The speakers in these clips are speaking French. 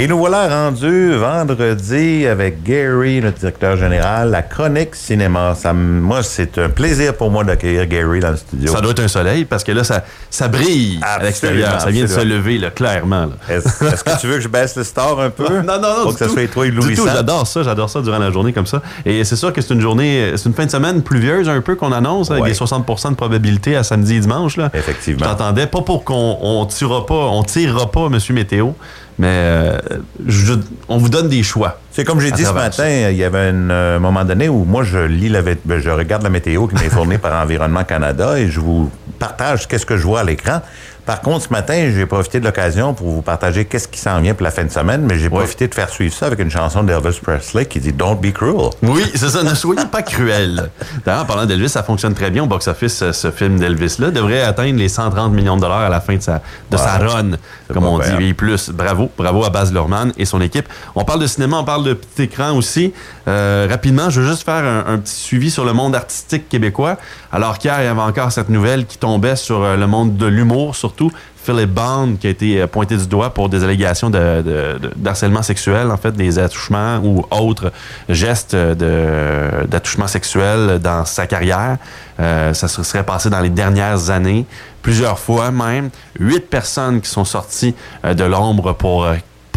Et nous voilà rendus vendredi avec Gary, notre directeur général, la chronique cinéma. Ça, moi, c'est un plaisir pour moi d'accueillir Gary dans le studio. Ça doit être un soleil parce que là, ça, ça brille à l'extérieur. Ça vient de se lever, là, clairement. Est-ce que tu veux que je baisse le star un peu? non, non, non. Pour que ça soit Du tout, j'adore ça. J'adore ça durant la journée comme ça. Et c'est sûr que c'est une journée, c'est une fin de semaine pluvieuse un peu qu'on annonce, avec des 60 de probabilité à samedi et dimanche. Là. Effectivement. J'entendais pas pour qu'on on tirera pas, on tirera pas, Monsieur Météo, mais euh, on vous donne des choix. C'est comme j'ai dit ce matin, il y avait un euh, moment donné où moi je lis la, ben, je regarde la météo qui m'est fournie par Environnement Canada et je vous partage qu'est-ce que je vois à l'écran. Par contre, ce matin, j'ai profité de l'occasion pour vous partager qu'est-ce qui s'en vient pour la fin de semaine, mais j'ai profité de faire suivre ça avec une chanson d'Elvis Presley qui dit Don't be cruel. Oui, c'est ça, ne soyez pas cruel. D'ailleurs, en parlant d'Elvis, ça fonctionne très bien au box-office, ce film d'Elvis-là. devrait atteindre les 130 millions de dollars à la fin de sa, de sa run, comme on dit. Et plus, bravo, bravo à Baz Luhrmann et son équipe. On parle de cinéma, on parle de petit écran aussi. Euh, rapidement, je veux juste faire un, petit suivi sur le monde artistique québécois. Alors qu'hier, il y avait encore cette nouvelle qui tombait sur euh, le monde de l'humour, surtout. Philip Bond, qui a été euh, pointé du doigt pour des allégations de, d'harcèlement sexuel, en fait, des attouchements ou autres gestes d'attouchement sexuel dans sa carrière. ça se serait passé dans les dernières années, plusieurs fois même. Huit personnes qui sont sorties de l'ombre pour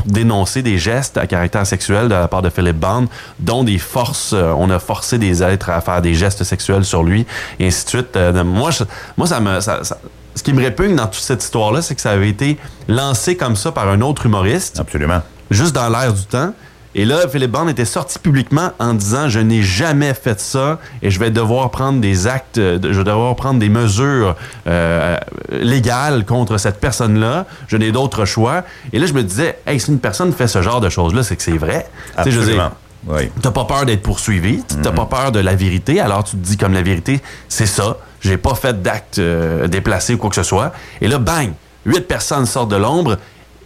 dénoncer des gestes à caractère sexuel de la part de Philip Bond, dont des forces, euh, on a forcé des êtres à faire des gestes sexuels sur lui, et ainsi de suite. Euh, moi, moi, ça me... ce qui me répugne dans toute cette histoire-là, c'est que ça avait été lancé comme ça par un autre humoriste. Absolument. Juste dans l'air du temps. Et là, Philippe Bond était sorti publiquement en disant je n'ai jamais fait ça et je vais devoir prendre des actes, je vais devoir prendre des mesures euh, légales contre cette personne-là. Je n'ai d'autre choix. Et là, je me disais, hey, si une personne fait ce genre de choses-là, c'est que c'est vrai. Absolument. Tu T'as pas peur d'être poursuivi, t'as mm-hmm. pas peur de la vérité, alors tu te dis comme la vérité, c'est ça. J'ai pas fait d'acte euh, déplacé ou quoi que ce soit. Et là, bang, huit personnes sortent de l'ombre.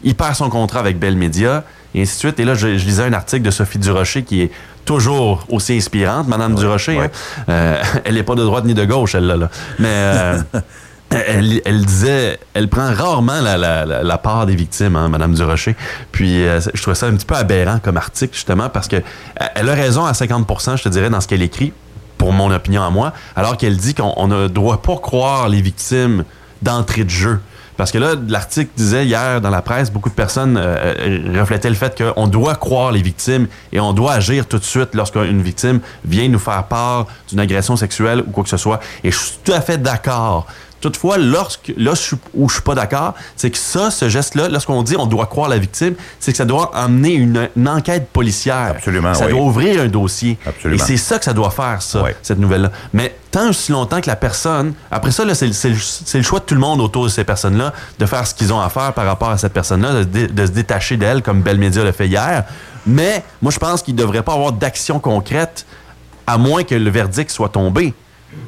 Il perd son contrat avec Bell Media et ainsi de suite. Et là, je, lisais un article de Sophie Durocher qui est toujours aussi inspirante, Madame Durocher. Hein. Euh, elle n'est pas de droite ni de gauche, elle-là. Mais euh, elle, disait, elle prend rarement la, part des victimes, hein, Madame Durocher. Puis euh, je trouvais ça un petit peu aberrant comme article, justement, parce que elle a raison à 50% je te dirais, dans ce qu'elle écrit, pour mon opinion à moi, alors qu'elle dit qu'on ne doit pas croire les victimes d'entrée de jeu. Parce que là, l'article disait hier dans la presse, beaucoup de personnes euh, euh, reflétaient le fait qu'on doit croire les victimes et on doit agir tout de suite lorsqu'une victime vient nous faire part d'une agression sexuelle ou quoi que ce soit. Et je suis tout à fait d'accord. Toutefois, lorsque, là où je suis pas d'accord, c'est que ça, ce geste-là, lorsqu'on dit on doit croire la victime, c'est que ça doit amener une, enquête policière. Absolument. Ça doit ouvrir un dossier. Absolument. Et c'est ça que ça doit faire, ça, cette nouvelle-là. Mais tant aussi longtemps que la personne, après ça, c'est le, choix de tout le monde autour de ces personnes-là de faire ce qu'ils ont à faire par rapport à cette personne-là, de, se détacher d'elle, comme Bell Media l'a fait hier. Mais moi, je pense qu'il ne devrait pas avoir d'action concrète à moins que le verdict soit tombé.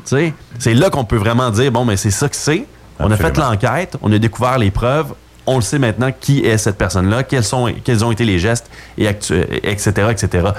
C'est là qu'on peut vraiment dire, bon, mais c'est ça que c'est. On a fait l'enquête, on a découvert les preuves, on le sait maintenant qui est cette personne-là, quels, sont, quels ont été les gestes, et etc., etc. Euh,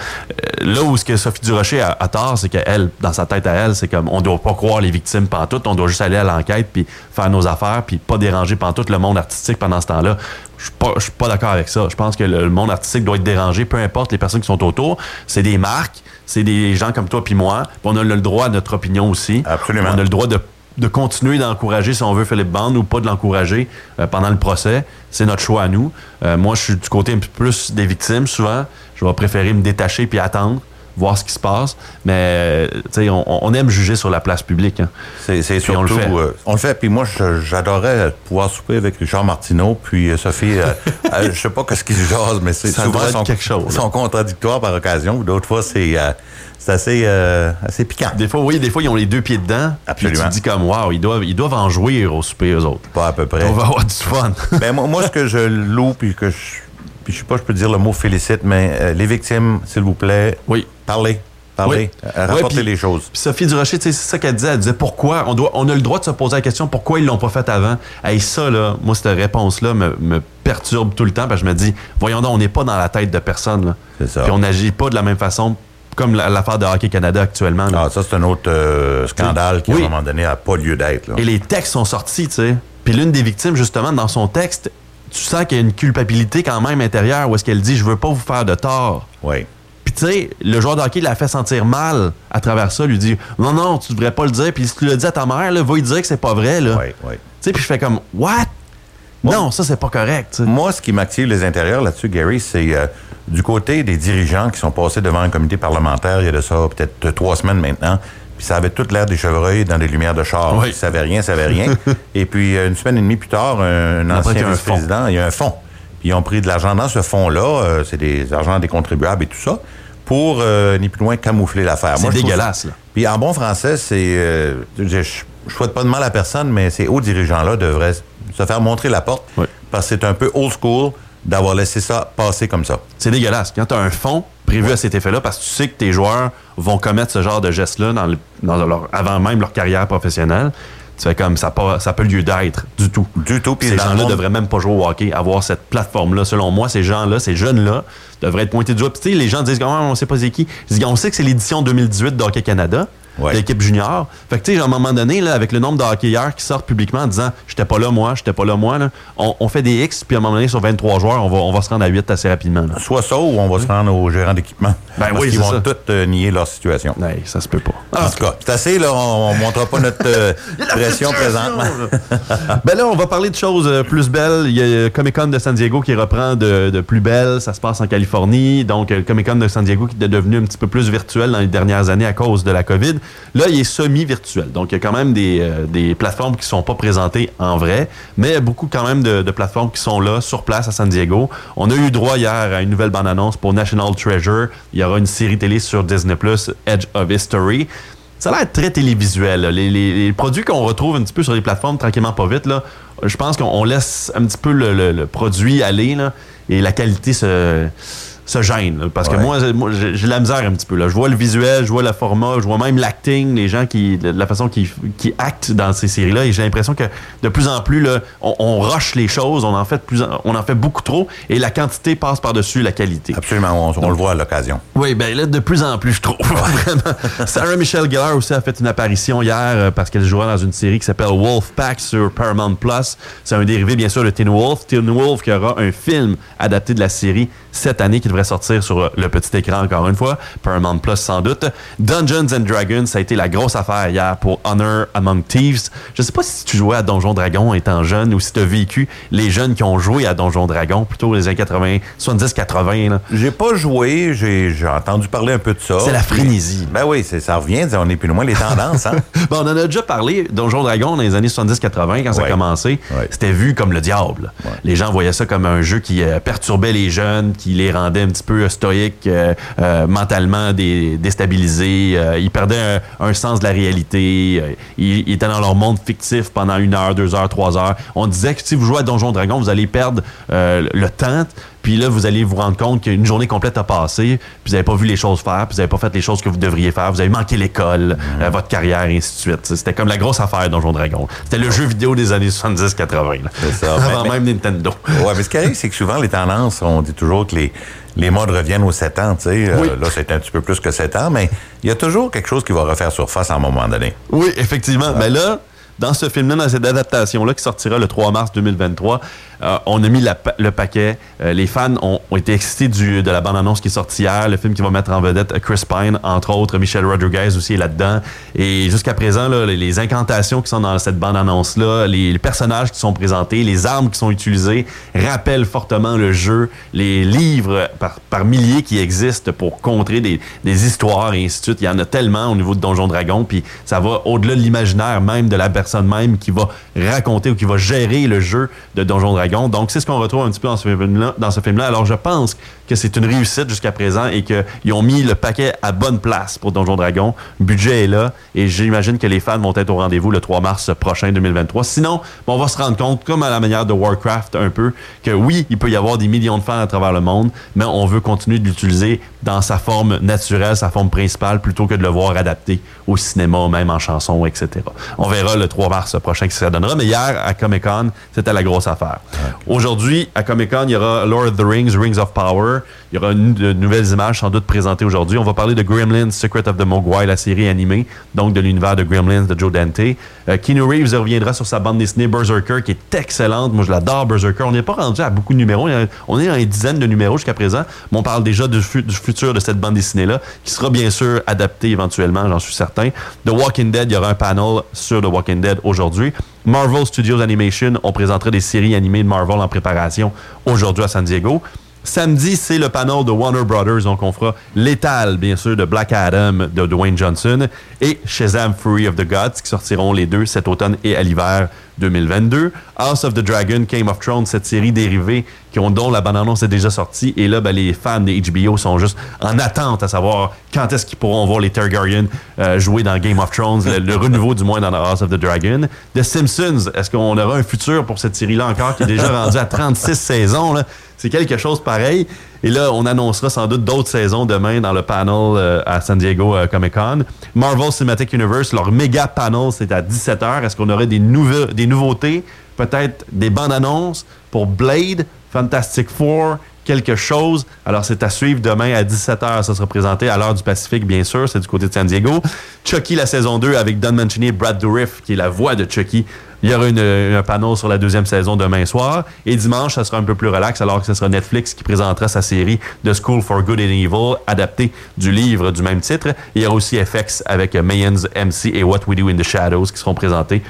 là où ce que Sophie Durocher a, a tort, c'est qu'elle, dans sa tête à elle, c'est comme on ne doit pas croire les victimes pantoute, on doit juste aller à l'enquête puis faire nos affaires puis pas déranger pantoute le monde artistique pendant ce temps-là. Je suis pas, suis pas d'accord avec ça. Je pense que le, monde artistique doit être dérangé, peu importe les personnes qui sont autour. C'est des marques, c'est des gens comme toi puis moi. on a le droit à notre opinion aussi. Absolument. On a le droit de de continuer d'encourager, si on veut, Philippe Band ou pas de l'encourager euh, pendant le procès. C'est notre choix à nous. Euh, moi, je suis du côté un peu plus des victimes, souvent. Je vais préférer me détacher puis attendre voir ce qui se passe. Mais on, on, aime juger sur la place publique. Hein. C'est surtout... On le fait. Euh, on le fait. Puis moi, j'adorais pouvoir souper avec Richard Martineau. Puis euh, Sophie, euh, je sais pas ce qu'ils jasent, mais c'est souvent son, quelque chose. sont contradictoires par occasion. D'autres fois, c'est assez, assez piquant. Des fois, oui, des fois, ils ont les deux pieds dedans. Absolument. tu te dis comme, wow, ils doivent, ils doivent en jouer au souper, eux autres. Pas à peu près. On va avoir du fun. ben, moi, moi, ce que je loue, puis que je puis je sais pas, je peux dire le mot félicite, mais euh, les victimes, s'il vous plaît, oui. parlez. Parlez, euh, rapportez les choses. Sophie Durocher, c'est ça qu'elle disait. Elle disait pourquoi? On, doit, on a le droit de se poser la question pourquoi ils l'ont pas fait avant? Et ça, là, moi, cette réponse-là me, perturbe tout le temps. Parce que je me dis, voyons donc, on n'est pas dans la tête de personne. C'est ça. Puis on n'agit pas de la même façon comme l'affaire de Hockey Canada actuellement. Ah, ça, c'est un autre euh, scandale qui, à un moment donné, n'a pas lieu d'être. Et les textes sont sortis, tu sais. Puis l'une des victimes, justement, dans son texte, tu sens qu'il y a une culpabilité quand même intérieure où est-ce qu'elle dit je veux pas vous faire de tort. Oui. Puis tu sais, le joueur de hockey l'a fait sentir mal à travers ça, lui dit non non, tu devrais pas le dire puis si tu le dis à ta mère là, va lui dire que c'est pas vrai là. Oui, oui. Tu sais, puis je fais comme what? Non, ça c'est pas correct. Moi, ce qui m'active les intérieurs là-dessus, Gary, c'est euh, du côté des dirigeants qui sont passés devant un comité parlementaire il y a de ça peut-être trois semaines maintenant. Puis ça avait toute l'air des chevreuils dans des lumières de char. Oui. Ils savaient rien, savaient rien. et puis, euh, une semaine et demie plus tard, un, ancien un vice-président, il y a un fonds. Puis ils ont pris de l'argent dans ce fonds-là, euh, c'est des argents des contribuables et tout ça, pour euh, ni plus loin camoufler l'affaire. C'est dégueulasse là. Puis en bon français, c'est. euh, je, je je souhaite pas de mal à personne, mais ces hauts dirigeants-là devraient se faire montrer la porte Oui. parce que c'est un peu old school d'avoir laissé ça passer comme ça. C'est dégueulasse. Quand tu as un fonds prévu à cet effet-là, parce que tu sais que tes joueurs vont commettre ce genre de geste-là dans le- dans leur- avant même leur carrière professionnelle, tu fais comme ça pas, ça pas lieu d'être du tout. Du tout. Puis Ces gens-là monde- devraient même pas jouer au hockey, avoir cette plateforme-là. Selon moi, ces gens-là, ces jeunes-là, devraient être pointés du doigt. Puis, les gens disent comment on sait pas c'est qui. Ils disent, on sait que c'est l'édition 2018 de Hockey Canada, Ouais. l'équipe junior. Fait que, tu sais, à un moment donné, là, avec le nombre de hockeyeurs qui sortent publiquement en disant, j'étais pas là, moi, j'étais pas là, moi, là, on, on fait des X, puis à un moment donné, sur 23 joueurs, on va, on va se rendre à 8 assez rapidement. là. Soit ça ou on va se rendre aux gérants d'équipement. Ben Parce oui, c'est vont tous euh, nier leur situation. Ouais, ça se peut pas. En tout cas, c'est assez, là. On ne montrera pas notre euh, pression présentement. ben là, on va parler de choses euh, plus belles. Il y a le Comic Con de San Diego qui reprend de, de plus belle. Ça se passe en Californie. Donc, le Comic Con de San Diego qui est devenu un petit peu plus virtuel dans les dernières années à cause de la COVID. Là, il est semi-virtuel. Donc, il y a quand même des, euh, des plateformes qui sont pas présentées en vrai, mais beaucoup quand même de, plateformes qui sont là, sur place à San Diego. On a eu droit hier à une nouvelle bande-annonce pour National Treasure. Il y aura une série télé sur Disney+, Edge of History. Ça a l'air très télévisuel. Les, les- produits qu'on retrouve un petit peu sur les plateformes, tranquillement pas vite, là, je pense qu'on on laisse un petit peu le, le- le produit aller là, et la qualité se, se gêne. là. parce que moi, j'ai- moi, j'ai j'ai la misère un petit peu. Là. Je vois le visuel, je vois le format, je vois même l'acting, les gens qui, la façon qu'ils qui actent dans ces séries-là. Et j'ai l'impression que de plus en plus, là, on, on rush les choses, on en fait plus en- on en fait beaucoup trop et la quantité passe par-dessus la qualité. Absolument, on, on le voit à l'occasion. Oui, ben là, de plus en plus, je trouve. Vraiment. Sarah Michelle Gellar aussi a fait une apparition hier euh, parce qu'elle jouera dans une série qui s'appelle Wolfpack sur Paramount Plus. C'est un dérivé, bien sûr, de Teen Wolf. Teen Wolf qui aura un film adapté de la série cette année qui devrait sortir sur euh, le petit écran, encore une fois. Paramount Plus, sans doute. Dungeons and Dragons, ça a été la grosse affaire hier pour Honor Among Thieves. Je sais pas si tu jouais à Donjon Dragon étant jeune ou si tu as vécu les jeunes qui ont joué à Donjon Dragon, plutôt les années 80, 70-80. là. J'ai pas joué, j'ai entendu parler un peu de ça. C'est la frénésie. Ben oui, ça revient, on est plus loin les tendances, hein? Bon, on en a déjà parlé, Donjon Dragon, dans les années 70-80, quand ça a commencé. Ouais. C'était vu comme le diable. Ouais. Les gens voyaient ça comme un jeu qui euh, perturbait les jeunes, qui les rendait petit peu stoïques, euh, euh, mentalement dé- déstabilisés. Euh, ils perdaient un, un sens de la réalité. Ils, ils étaient dans leur monde fictif pendant une heure, deux heures, trois heures. On disait que si vous jouez à Donjon Dragon, vous allez perdre le temps. Puis là, vous allez vous rendre compte qu'une journée complète a passé, puis vous n'avez pas vu les choses faire, puis vous n'avez pas fait les choses que vous devriez faire, vous avez manqué l'école, euh, votre carrière, et ainsi de suite. C'était comme la grosse affaire Donjon Dragon. C'était le jeu vidéo des années 70-80. là. C'est ça. Avant Mais- même Nintendo. Ouais, mais ce qui arrive, c'est que souvent, les tendances, on dit toujours que les, les modes reviennent aux 7 ans, tu sais. Euh, là, c'est un petit peu plus que 7 ans, mais il y a toujours quelque chose qui va refaire surface à un moment donné. Oui, effectivement. Mais là, dans ce film-là, dans cette adaptation-là qui sortira le 3 mars 2023, euh, on a mis le paquet. Euh, les fans ont, ont été excités du, de la bande-annonce qui est sortie hier, le film qui va mettre en vedette Chris Pine, entre autres. Michelle Rodriguez aussi est là-dedans. Et jusqu'à présent, là, les, incantations qui sont dans cette bande-annonce-là, les, les personnages qui sont présentés, les armes qui sont utilisées rappellent fortement le jeu, les livres par, par milliers qui existent pour contrer des, des histoires et ainsi de suite. Il y en a tellement au niveau de Donjon Dragon, puis ça va au-delà de l'imaginaire même de la personne même qui va raconter ou qui va gérer le jeu de Donjon Dragon. Donc, c'est ce qu'on retrouve un petit peu dans ce film-là. Alors, je pense que c'est une réussite jusqu'à présent et qu'ils ont mis le paquet à bonne place pour Donjon Dragon. Le budget est là et j'imagine que les fans vont être au rendez-vous le 3 mars prochain 2023. Sinon, on va se rendre compte, comme à la manière de Warcraft un peu, que oui, il peut y avoir des millions de fans à travers le monde, mais on veut continuer de l'utiliser dans sa forme naturelle, sa forme principale, plutôt que de le voir adapté au cinéma, même en chanson, etc. On verra le 3 mars prochain qui ça donnera, mais hier, à Comic-Con, c'était la grosse affaire. Aujourd'hui, à Comic-Con, il y aura Lord of the Rings, Rings of Power. Il y aura une, de nouvelles images sans doute présentées aujourd'hui. On va parler de Gremlins, Secret of the Mogwai, la série animée, donc de l'univers de Gremlins de Joe Dante. Euh, Keanu Reeves reviendra sur sa bande dessinée Berserker, qui est excellente. Moi, je l'adore, Berserker. On n'est pas rendu à beaucoup de numéros. On est à une dizaine de numéros jusqu'à présent. Mais on parle déjà du, du de cette bande dessinée-là, qui sera bien sûr adaptée éventuellement, j'en suis certain. The Walking Dead, il y aura un panel sur The Walking Dead aujourd'hui. Marvel Studios Animation, on présenterait des séries animées de Marvel en préparation aujourd'hui à San Diego. Samedi, c'est le panel de Warner Brothers, donc on fera l'étal, bien sûr, de Black Adam de Dwayne Johnson et Shazam Fury of the Gods, qui sortiront les deux cet automne et à l'hiver 2022. House of the Dragon, Game of Thrones, cette série dérivée qui ont, dont la bande-annonce est déjà sortie. Et là, ben, les fans des HBO sont juste en attente à savoir quand est-ce qu'ils pourront voir les Targaryen euh, jouer dans Game of Thrones, le, renouveau du moins dans House of the Dragon. The Simpsons, est-ce qu'on aura un futur pour cette série-là encore qui est déjà rendue à 36 saisons? Là? C'est quelque chose pareil. Et là, on annoncera sans doute d'autres saisons demain dans le panel euh, à San Diego euh, Comic Con. Marvel Cinematic Universe, leur méga panel, c'est à 17h. Est-ce qu'on aurait des, des nouveautés? Peut-être des bandes annonces pour Blade, Fantastic Four, quelque chose. Alors, c'est à suivre demain à 17h. Ça sera présenté à l'heure du Pacifique, bien sûr. C'est du côté de San Diego. Chucky, la saison 2, avec Don Mancini et Brad Dourif, qui est la voix de Chucky, il y aura un panneau sur la deuxième saison demain soir. Et dimanche, ça sera un peu plus relax, alors que ce sera Netflix qui présentera sa série The School for Good and Evil, adaptée du livre du même titre. Il y aura aussi FX avec Mayans MC et What We Do in the Shadows qui seront présentés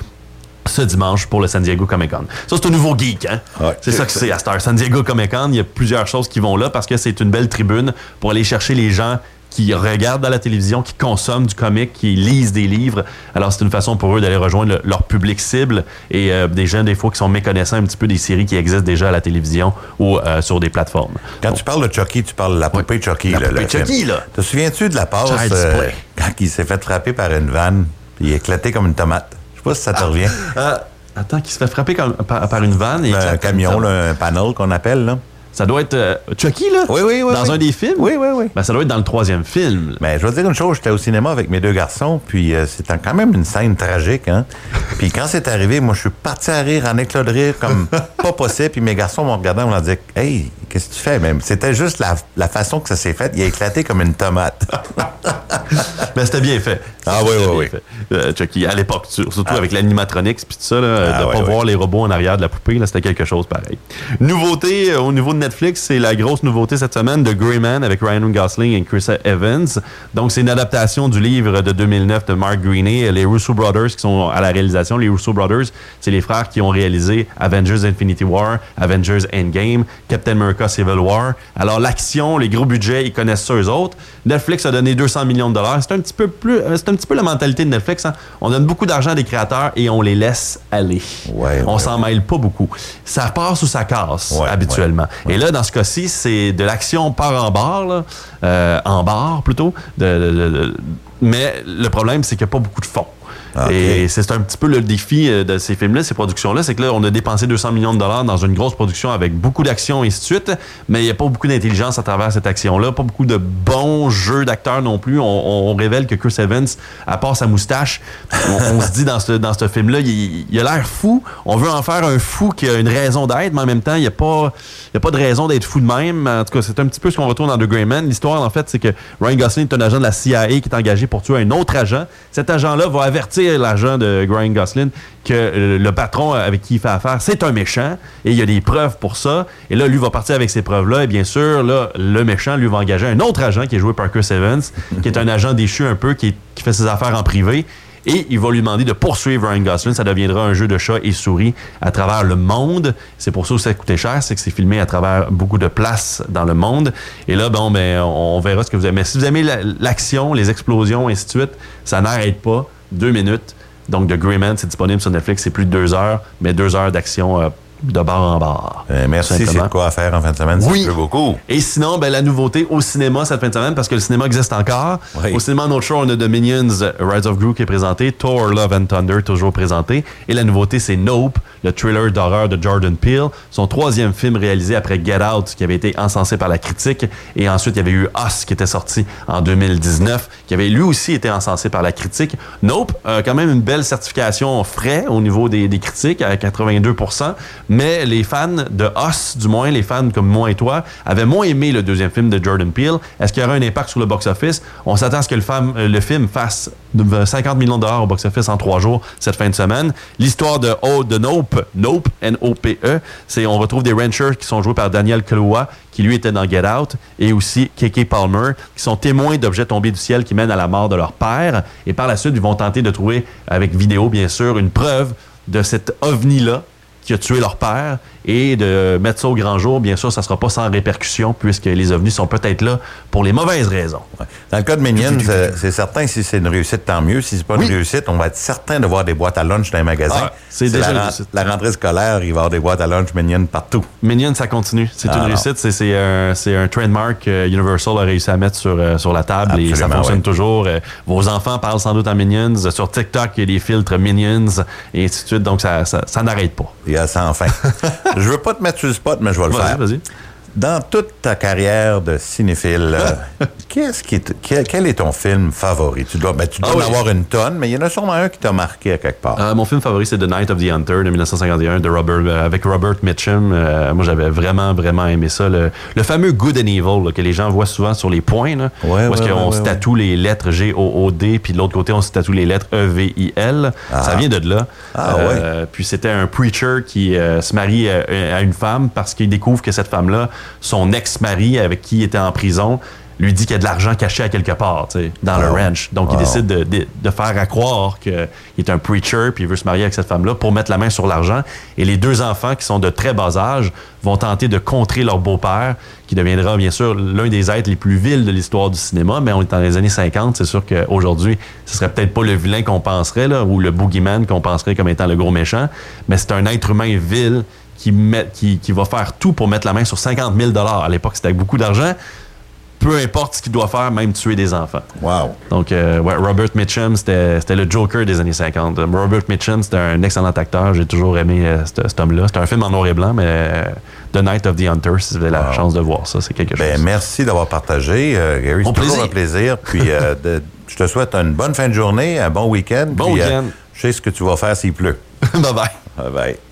ce dimanche pour le San Diego Comic Con. Ça, c'est un nouveau geek, hein? c'est ça que c'est à Star. San Diego Comic Con, il y a plusieurs choses qui vont là parce que c'est une belle tribune pour aller chercher les gens qui regardent à la télévision, qui consomment du comic, qui lisent des livres. Alors, c'est une façon pour eux d'aller rejoindre leur public cible et euh, des gens, des fois, qui sont méconnaissants un petit peu des séries qui existent déjà à la télévision ou euh, sur des plateformes. Quand tu parles de Chucky, tu parles de la poupée Chucky. La poupée Chucky, là. Te souviens-tu de la passe euh, quand il s'est fait frapper par une vanne il est éclaté comme une tomate? Je sais pas si ça te revient. attends, qui se fait frapper par, une vanne et Un camion, un panel qu'on appelle, là. Ça doit être euh, Chucky, là? Oui, oui, oui. Dans un des films? Oui, oui, oui. Ben, ça doit être dans le troisième film. Mais je veux dire une chose, j'étais au cinéma avec mes deux garçons, puis euh, c'était quand même une scène tragique, hein. puis quand c'est arrivé, moi, je suis parti à rire, en éclat de rire, comme pas possible, puis mes garçons m'ont regardé, on leur dit Hey, qu'est-ce que tu fais, même? C'était juste la, la, façon que ça s'est fait. Il a éclaté comme une tomate. Mais c'était bien fait. Ah oui, oui, oui. Euh, Chucky, à l'époque, surtout ah. avec l'animatronics puis tout ça, là, ah, de pas voir les robots en arrière de la poupée, là, c'était quelque chose pareil. Nouveauté au niveau de Netflix, c'est la grosse nouveauté cette semaine de Greyman avec Ryan Gosling et Chris Evans. Donc, c'est une adaptation du livre de 2009 de Mark Greaney, les Russo Brothers qui sont à la réalisation. Les Russo Brothers, c'est les frères qui ont réalisé Avengers Infinity War, Avengers Endgame, Captain America Civil War. Alors, l'action, les gros budgets, ils connaissent ça eux autres. Netflix a donné 200 millions de dollars. C'est un petit peu plus, euh, c'est un petit peu la mentalité de Netflix. Hein. On donne beaucoup d'argent à des créateurs et on les laisse aller. on s'en mêle pas beaucoup. Ça passe ou ça casse habituellement. Et là, dans ce cas-ci, c'est de l'action par en barre, euh, en barre plutôt. mais le problème, c'est qu'il n'y a pas beaucoup de fonds. Ah, et c'est un petit peu le défi euh, de ces films-là, ces productions-là, c'est que là, on a dépensé 200 millions de dollars dans une grosse production avec beaucoup d'action et ainsi de suite, mais il n'y a pas beaucoup d'intelligence à travers cette action-là, pas beaucoup de bons jeux d'acteurs non plus. On, révèle que Chris Evans, à part sa moustache, on, se dit dans ce, dans ce film-là, il, a l'air fou. On veut en faire un fou qui a une raison d'être, mais en même temps, il n'y a, pas, il a pas de raison d'être fou de même. En tout cas, c'est un petit peu ce qu'on retrouve dans The Grey Man. L'histoire, en fait, c'est que Ryan Gosling est un agent de la CIA qui est engagé pour tuer un autre agent. Cet agent-là va l'argent de Ryan Gosling que le patron avec qui il fait affaire, c'est un méchant et il y a des preuves pour ça. Et là, lui va partir avec ces preuves-là. Et bien sûr, là, le méchant, lui, va engager un autre agent qui est joué par Chris Evans, qui est un agent déchu un peu, qui, fait ses affaires en privé et il va lui demander de poursuivre Ryan Gosling. Ça deviendra un jeu de chat et souris à travers le monde. C'est pour ça que ça coûtait cher, c'est que c'est filmé à travers beaucoup de places dans le monde. Et là, bon, ben, on verra ce que vous aimez. Mais si vous aimez l'action, les explosions, et ainsi de suite, ça n'arrête pas deux minutes. Donc, The Greyman, c'est disponible sur Netflix, c'est plus de deux heures, mais deux heures d'action euh, de bar en bar. Euh, merci, c'est quoi faire en fin de semaine. Oui. beaucoup. Et sinon, ben, la nouveauté au cinéma cette fin de semaine, parce que le cinéma existe encore. Au cinéma notre show, on a The Minions, Rise of Gru qui est présenté, Thor, Love and Thunder, toujours présenté. Et la nouveauté, c'est Nope, le thriller d'horreur de Jordan Peele. Son troisième film réalisé après Get Out, qui avait été encensé par la critique. Et ensuite, il y avait eu Us, qui était sorti en 2019, qui avait lui aussi été encensé par la critique. Nope, euh, quand même une belle certification frais au niveau des, des critiques, à 82 Mais les fans de Us, du moins, les fans comme moi et toi, avaient moins aimé le deuxième film de Jordan Peele. Est-ce qu'il y aura un impact sur le box-office? On s'attend à ce que le, euh, film fasse de- 50 millions de dollars au box-office en trois jours cette fin de semaine. L'histoire de, oh, de Nope, Nope, N-O-P-E, c'est on retrouve des ranchers qui sont joués par Daniel Kaluuya, qui lui était dans Get Out, et aussi Keke Palmer, qui sont témoins d'objets tombés du ciel qui mènent à la mort de leur père. Et par la suite, ils vont tenter de trouver, avec vidéo bien sûr, une preuve de cet ovni-là qui a tué leur père et de mettre ça au grand jour. Bien sûr, ça sera pas sans répercussion puisque les ovnis sont peut-être là pour les mauvaises raisons. Dans le cas de Minions, euh, c'est certain, si c'est une réussite, tant mieux. Si c'est pas Oui. une réussite, on va être certain de voir des boîtes à lunch dans les magasins. Ah, c'est déjà la, une ren- réussite. la rentrée scolaire, il va y avoir des boîtes à lunch Minions partout. Minion, ça continue. C'est Ah, une non. réussite. C'est- un, c'est un trademark que Universal a réussi à mettre sur, euh, sur la table et ça fonctionne ouais. toujours. Euh, vos enfants parlent sans doute en Minions. Sur TikTok, il y a des filtres Minions et ainsi de suite. Donc, ça, ça, ça n'arrête pas. Il y a sans fin. Je veux pas te mettre sur le spot, mais je vais le faire. vas-y. Dans toute ta carrière de cinéphile, euh, qu'est-ce qui est- quel, quel est ton film favori? Tu dois, ben, tu dois Ah en oui. avoir une tonne, mais il y en a sûrement un qui t'a marqué à quelque part. Euh, mon film favori, c'est The Night of the Hunter de 1951 de Robert, euh, avec Robert Mitchum. Moi, j'avais vraiment, vraiment aimé ça. Le, le fameux Good and Evil là, que les gens voient souvent sur les points. Là, Ouais, où est-ce ouais, qu'on ouais, se tatoue les lettres G-O-O-D, puis de l'autre côté, on se tatoue les lettres E E-V-I-L. Ça vient de là. Ah, Puis c'était un preacher qui se marie à une femme parce qu'il découvre que cette femme-là, son ex-mari avec qui il était en prison, lui dit qu'il y a de l'argent caché à quelque part, dans le Wow. ranch. Donc, il Wow. décide de, de- de faire à croire qu'il est un preacher puis il veut se marier avec cette femme-là pour mettre la main sur l'argent. Et les deux enfants, qui sont de très bas âge, vont tenter de contrer leur beau-père, qui deviendra bien sûr l'un des êtres les plus vils de l'histoire du cinéma. Mais on est dans les années 50. C'est sûr qu'aujourd'hui, ce serait peut-être pas le vilain qu'on penserait, là, ou le boogeyman qu'on penserait comme étant le gros méchant. Mais c'est un être humain vil qui, met, qui, qui va faire tout pour mettre la main sur 50 000 À l'époque, c'était beaucoup d'argent. Peu importe ce qu'il doit faire, même tuer des enfants. Wow. Donc, euh, ouais, Robert Mitchum, c'était le Joker des années 50. Euh, Robert Mitchum, c'était un excellent acteur. J'ai toujours aimé euh, cet homme-là. C'était un film en noir et blanc, mais euh, The Night of the Hunter, si vous avez la Wow. chance de voir ça, c'est quelque chose. Ben, merci d'avoir partagé, euh, Gary. C'est toujours un plaisir. Puis, de- je te souhaite une bonne fin de journée, un bon week-end. Bon week-end. je sais ce que tu vas faire s'il pleut. bye bye. Bye bye.